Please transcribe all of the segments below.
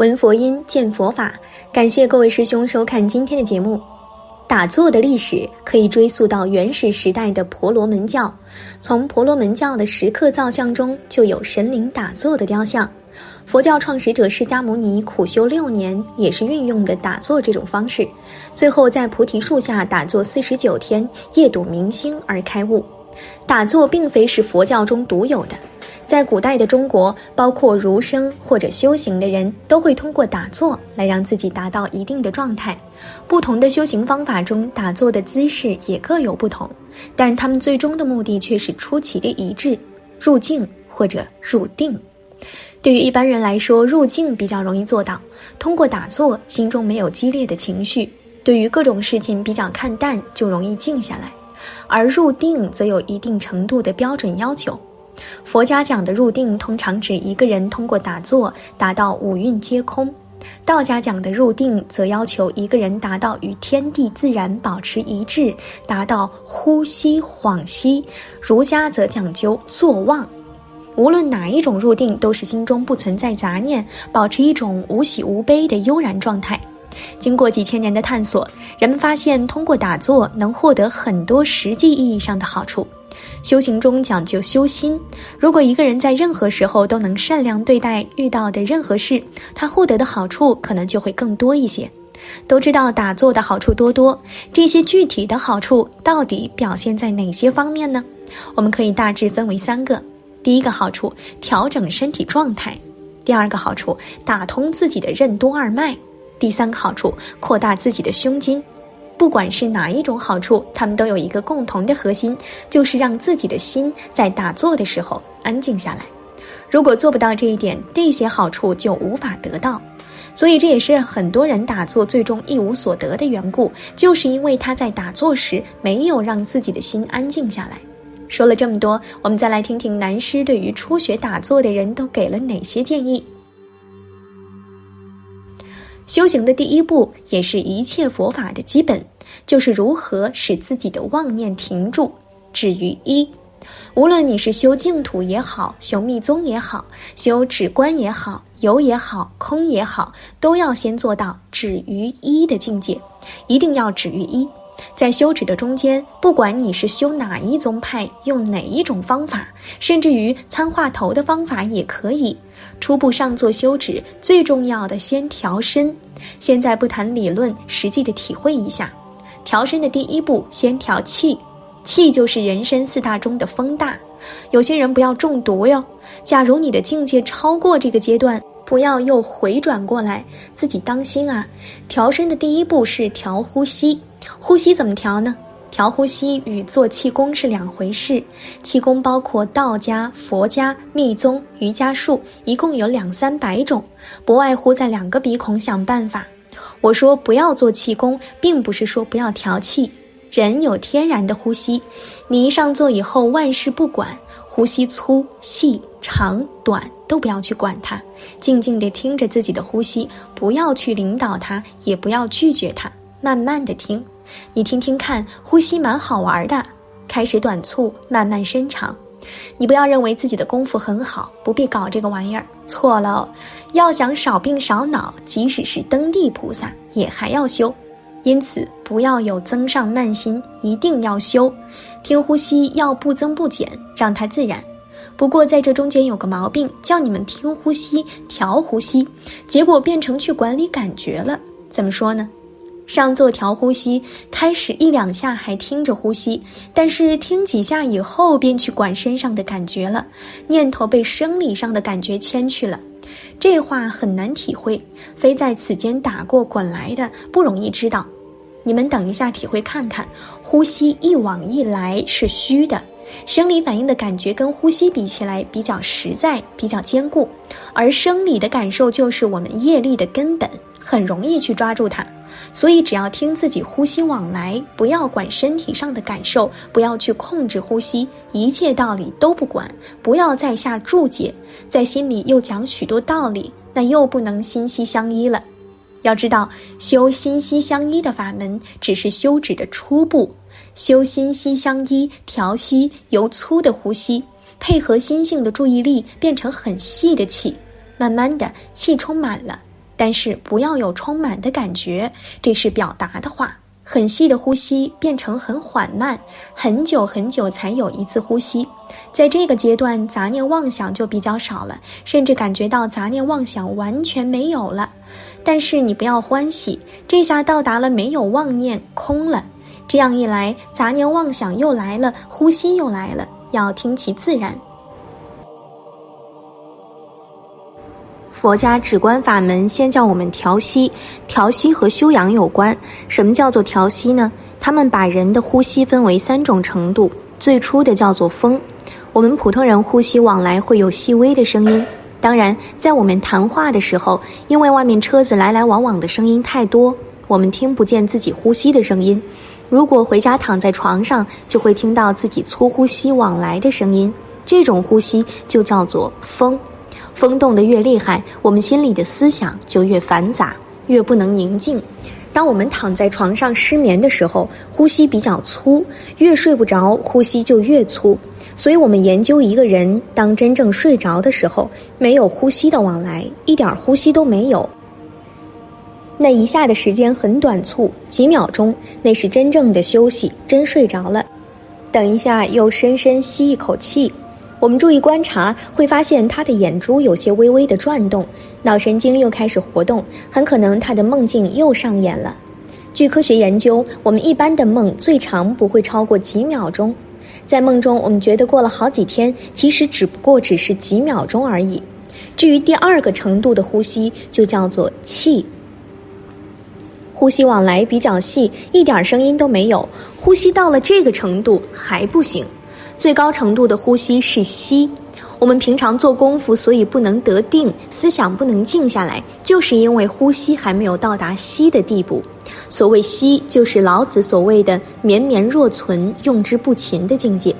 闻佛音，见佛法。感谢各位师兄收看今天的节目。打坐的历史可以追溯到原始时代的婆罗门教，从婆罗门教的石刻造像中就有神灵打坐的雕像。佛教创始者释迦牟尼苦修六年，也是运用的打坐这种方式，最后在菩提树下打坐四十九天，夜睹明星而开悟。打坐并非是佛教中独有的。在古代的中国，包括儒生或者修行的人都会通过打坐来让自己达到一定的状态。不同的修行方法中，打坐的姿势也各有不同，但他们最终的目的却是出奇的一致：入静或者入定。对于一般人来说，入静比较容易做到，通过打坐，心中没有激烈的情绪，对于各种事情比较看淡，就容易静下来；而入定则有一定程度的标准要求。佛家讲的入定，通常指一个人通过打坐达到五蕴皆空；道家讲的入定，则要求一个人达到与天地自然保持一致，达到呼吸恍兮；儒家则讲究坐忘。无论哪一种入定，都是心中不存在杂念，保持一种无喜无悲的悠然状态。经过几千年的探索，人们发现通过打坐能获得很多实际意义上的好处。修行中讲究修心，如果一个人在任何时候都能善良对待遇到的任何事，他获得的好处可能就会更多一些。都知道打坐的好处多多，这些具体的好处到底表现在哪些方面呢？我们可以大致分为三个：第一个好处，调整身体状态；第二个好处，打通自己的任督二脉；第三个好处，扩大自己的胸襟。不管是哪一种好处，他们都有一个共同的核心，就是让自己的心在打坐的时候安静下来。如果做不到这一点，这些好处就无法得到。所以这也是很多人打坐最终一无所得的缘故，就是因为他在打坐时没有让自己的心安静下来。说了这么多，我们再来听听南师对于初学打坐的人都给了哪些建议。修行的第一步，也是一切佛法的基本，就是如何使自己的妄念停住，止于一。无论你是修净土也好，修密宗也好，修止观也好，有也好，空也好，都要先做到止于一的境界，一定要止于一。在修止的中间，不管你是修哪一宗派，用哪一种方法，甚至于参话头的方法也可以。初步上座修止，最重要的先调身。现在不谈理论，实际的体会一下。调身的第一步，先调气。气就是人身四大中的风大。有些人不要中毒哟。假如你的境界超过这个阶段，不要又回转过来，自己当心啊。调身的第一步是调呼吸。呼吸怎么调呢？调呼吸与做气功是两回事。气功包括道家、佛家、密宗、瑜伽术，一共有两三百种，不外乎在两个鼻孔想办法。我说不要做气功，并不是说不要调气。人有天然的呼吸，你一上座以后，万事不管，呼吸粗细长短都不要去管它，静静地听着自己的呼吸，不要去领导它，也不要拒绝它，慢慢的听。你听听看，呼吸蛮好玩的，开始短促，慢慢伸长。你不要认为自己的功夫很好，不必搞这个玩意儿，错了。要想少病少恼，即使是登地菩萨也还要修。因此，不要有增上慢心，一定要修。听呼吸要不增不减，让它自然。不过在这中间有个毛病，叫你们听呼吸、调呼吸，结果变成去管理感觉了。怎么说呢？上座调呼吸，开始一两下还听着呼吸，但是听几下以后便去管身上的感觉了，念头被生理上的感觉牵去了。这话很难体会，非在此间打过滚来的不容易知道。你们等一下体会看看，呼吸一往一来是虚的，生理反应的感觉跟呼吸比起来比较实在，比较坚固，而生理的感受就是我们业力的根本，很容易去抓住它。所以，只要听自己呼吸往来，不要管身体上的感受，不要去控制呼吸，一切道理都不管，不要再下注解，在心里又讲许多道理，那又不能心息相依了。要知道，修心息相依的法门只是修止的初步，修心息相依，调息由粗的呼吸配合心性的注意力，变成很细的气，慢慢的气充满了。但是不要有充满的感觉，这是表达的话。很细的呼吸变成很缓慢，很久很久才有一次呼吸。在这个阶段，杂念妄想就比较少了，甚至感觉到杂念妄想完全没有了。但是你不要欢喜，这下到达了没有妄念空了。这样一来，杂念妄想又来了，呼吸又来了，要听其自然。佛家止观法门先叫我们调息，调息和修养有关。什么叫做调息呢？他们把人的呼吸分为三种程度，最初的叫做风。我们普通人呼吸往来会有细微的声音，当然，在我们谈话的时候，因为外面车子来来往往的声音太多，我们听不见自己呼吸的声音。如果回家躺在床上，就会听到自己粗呼吸往来的声音，这种呼吸就叫做风。风动得越厉害，我们心里的思想就越繁杂，越不能宁静。当我们躺在床上失眠的时候，呼吸比较粗，越睡不着，呼吸就越粗。所以，我们研究一个人，当真正睡着的时候，没有呼吸的往来，一点呼吸都没有。那一下的时间很短促，几秒钟，那是真正的休息，真睡着了。等一下，又深深吸一口气。我们注意观察，会发现他的眼珠有些微微的转动，脑神经又开始活动，很可能他的梦境又上演了。据科学研究，我们一般的梦最长不会超过几秒钟，在梦中我们觉得过了好几天，其实只不过只是几秒钟而已。至于第二个程度的呼吸，就叫做气，呼吸往来比较细，一点声音都没有。呼吸到了这个程度还不行。最高程度的呼吸是吸。我们平常做功夫，所以不能得定，思想不能静下来，就是因为呼吸还没有到达吸的地步。所谓吸，就是老子所谓的绵绵若存，用之不勤的境界。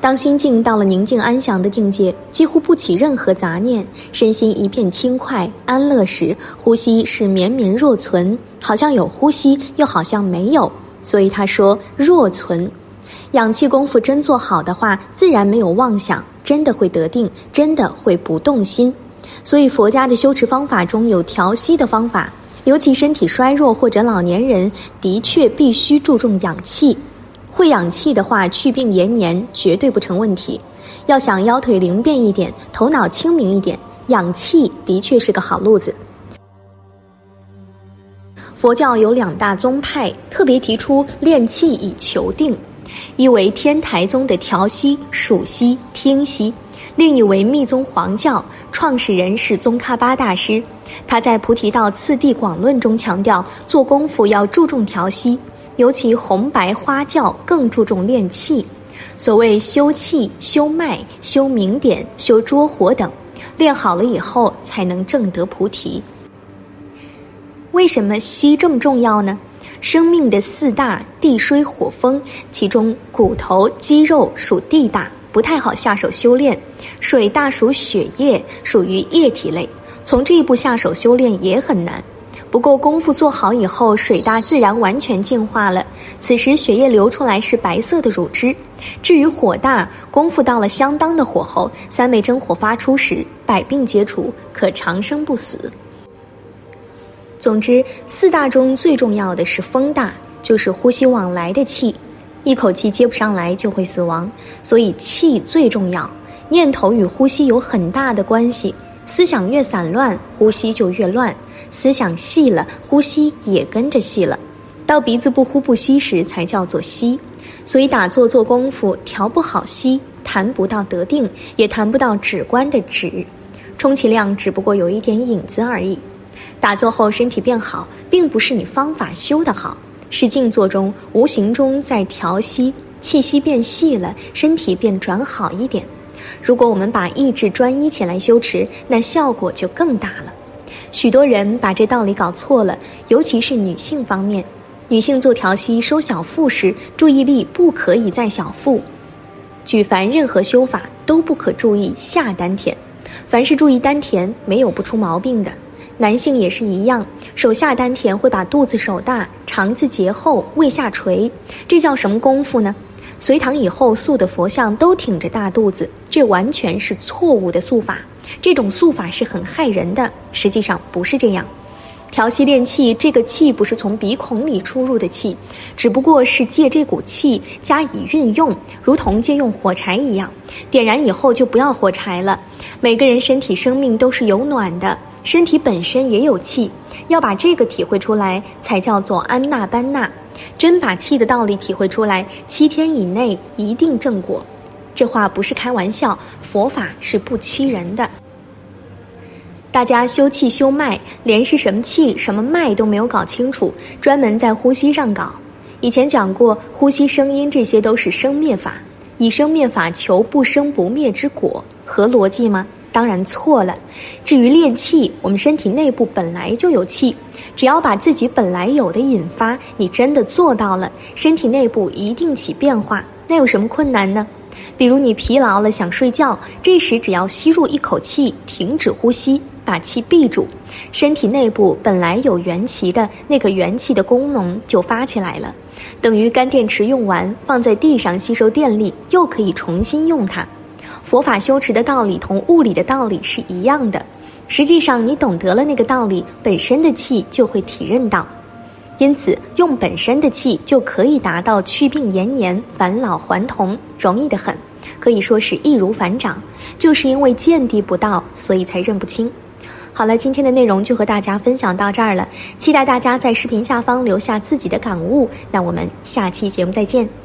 当心境到了宁静安详的境界，几乎不起任何杂念，身心一片轻快安乐时，呼吸是绵绵若存，好像有呼吸，又好像没有。所以他说若存。氧气功夫真做好的话，自然没有妄想，真的会得定，真的会不动心。所以佛家的修持方法中有调息的方法，尤其身体衰弱或者老年人，的确必须注重养气。会养气的话，去病延年绝对不成问题。要想腰腿灵便一点，头脑清明一点，养气的确是个好路子。佛教有两大宗派，特别提出练气以求定。一为天台宗的调息、数息、听息，另一为密宗黄教创始人是宗喀巴大师。他在《菩提道次第广论》中强调，做功夫要注重调息，尤其红白花教更注重练气。所谓修气、修脉、修明点、修捉火等，练好了以后才能证得菩提。为什么息这么重要呢？生命的四大地水火风，其中骨头肌肉属地大，不太好下手修炼；水大属血液，属于液体类，从这一步下手修炼也很难。不过功夫做好以后，水大自然完全净化了，此时血液流出来是白色的乳汁。至于火大，功夫到了相当的火候，三昧真火发出时，百病皆除，可长生不死。总之，四大中最重要的是风大，就是呼吸往来的气，一口气接不上来就会死亡，所以气最重要。念头与呼吸有很大的关系，思想越散乱，呼吸就越乱；思想细了，呼吸也跟着细了。到鼻子不呼不吸时，才叫做吸。所以打坐做功夫，调不好吸，谈不到得定，也谈不到止观的止，充其量只不过有一点影子而已。打坐后身体变好，并不是你方法修得好，是静坐中无形中在调息，气息变细了，身体便转好一点。如果我们把意志专一起来修持，那效果就更大了。许多人把这道理搞错了，尤其是女性方面，女性做调息收小腹时，注意力不可以在小腹。举凡任何修法都不可注意下丹田，凡是注意丹田，没有不出毛病的。男性也是一样，手下丹田会把肚子手大，肠子结厚，胃下垂，这叫什么功夫呢？隋唐以后塑的佛像都挺着大肚子，这完全是错误的塑法。这种塑法是很害人的，实际上不是这样。调息练气，这个气不是从鼻孔里出入的气，只不过是借这股气加以运用，如同借用火柴一样，点燃以后就不要火柴了。每个人身体生命都是有暖的，身体本身也有气，要把这个体会出来，才叫做安纳班纳。真把气的道理体会出来，七天以内一定正果。这话不是开玩笑，佛法是不欺人的。大家修气修脉，连是什么气、什么脉都没有搞清楚，专门在呼吸上搞。以前讲过，呼吸声音这些都是生灭法，以生灭法求不生不灭之果，合逻辑吗？当然错了。至于练气，我们身体内部本来就有气，只要把自己本来有的引发，你真的做到了，身体内部一定起变化。那有什么困难呢？比如你疲劳了想睡觉，这时只要吸入一口气，停止呼吸。把气闭住，身体内部本来有元气的那个元气的功能就发起来了，等于干电池用完放在地上吸收电力，又可以重新用它。佛法修持的道理同物理的道理是一样的。实际上，你懂得了那个道理，本身的气就会体认到，因此用本身的气就可以达到去病延年、返老还童，容易得很，可以说是易如反掌。就是因为见地不到，所以才认不清。好了，今天的内容就和大家分享到这儿了，期待大家在视频下方留下自己的感悟。那我们下期节目再见。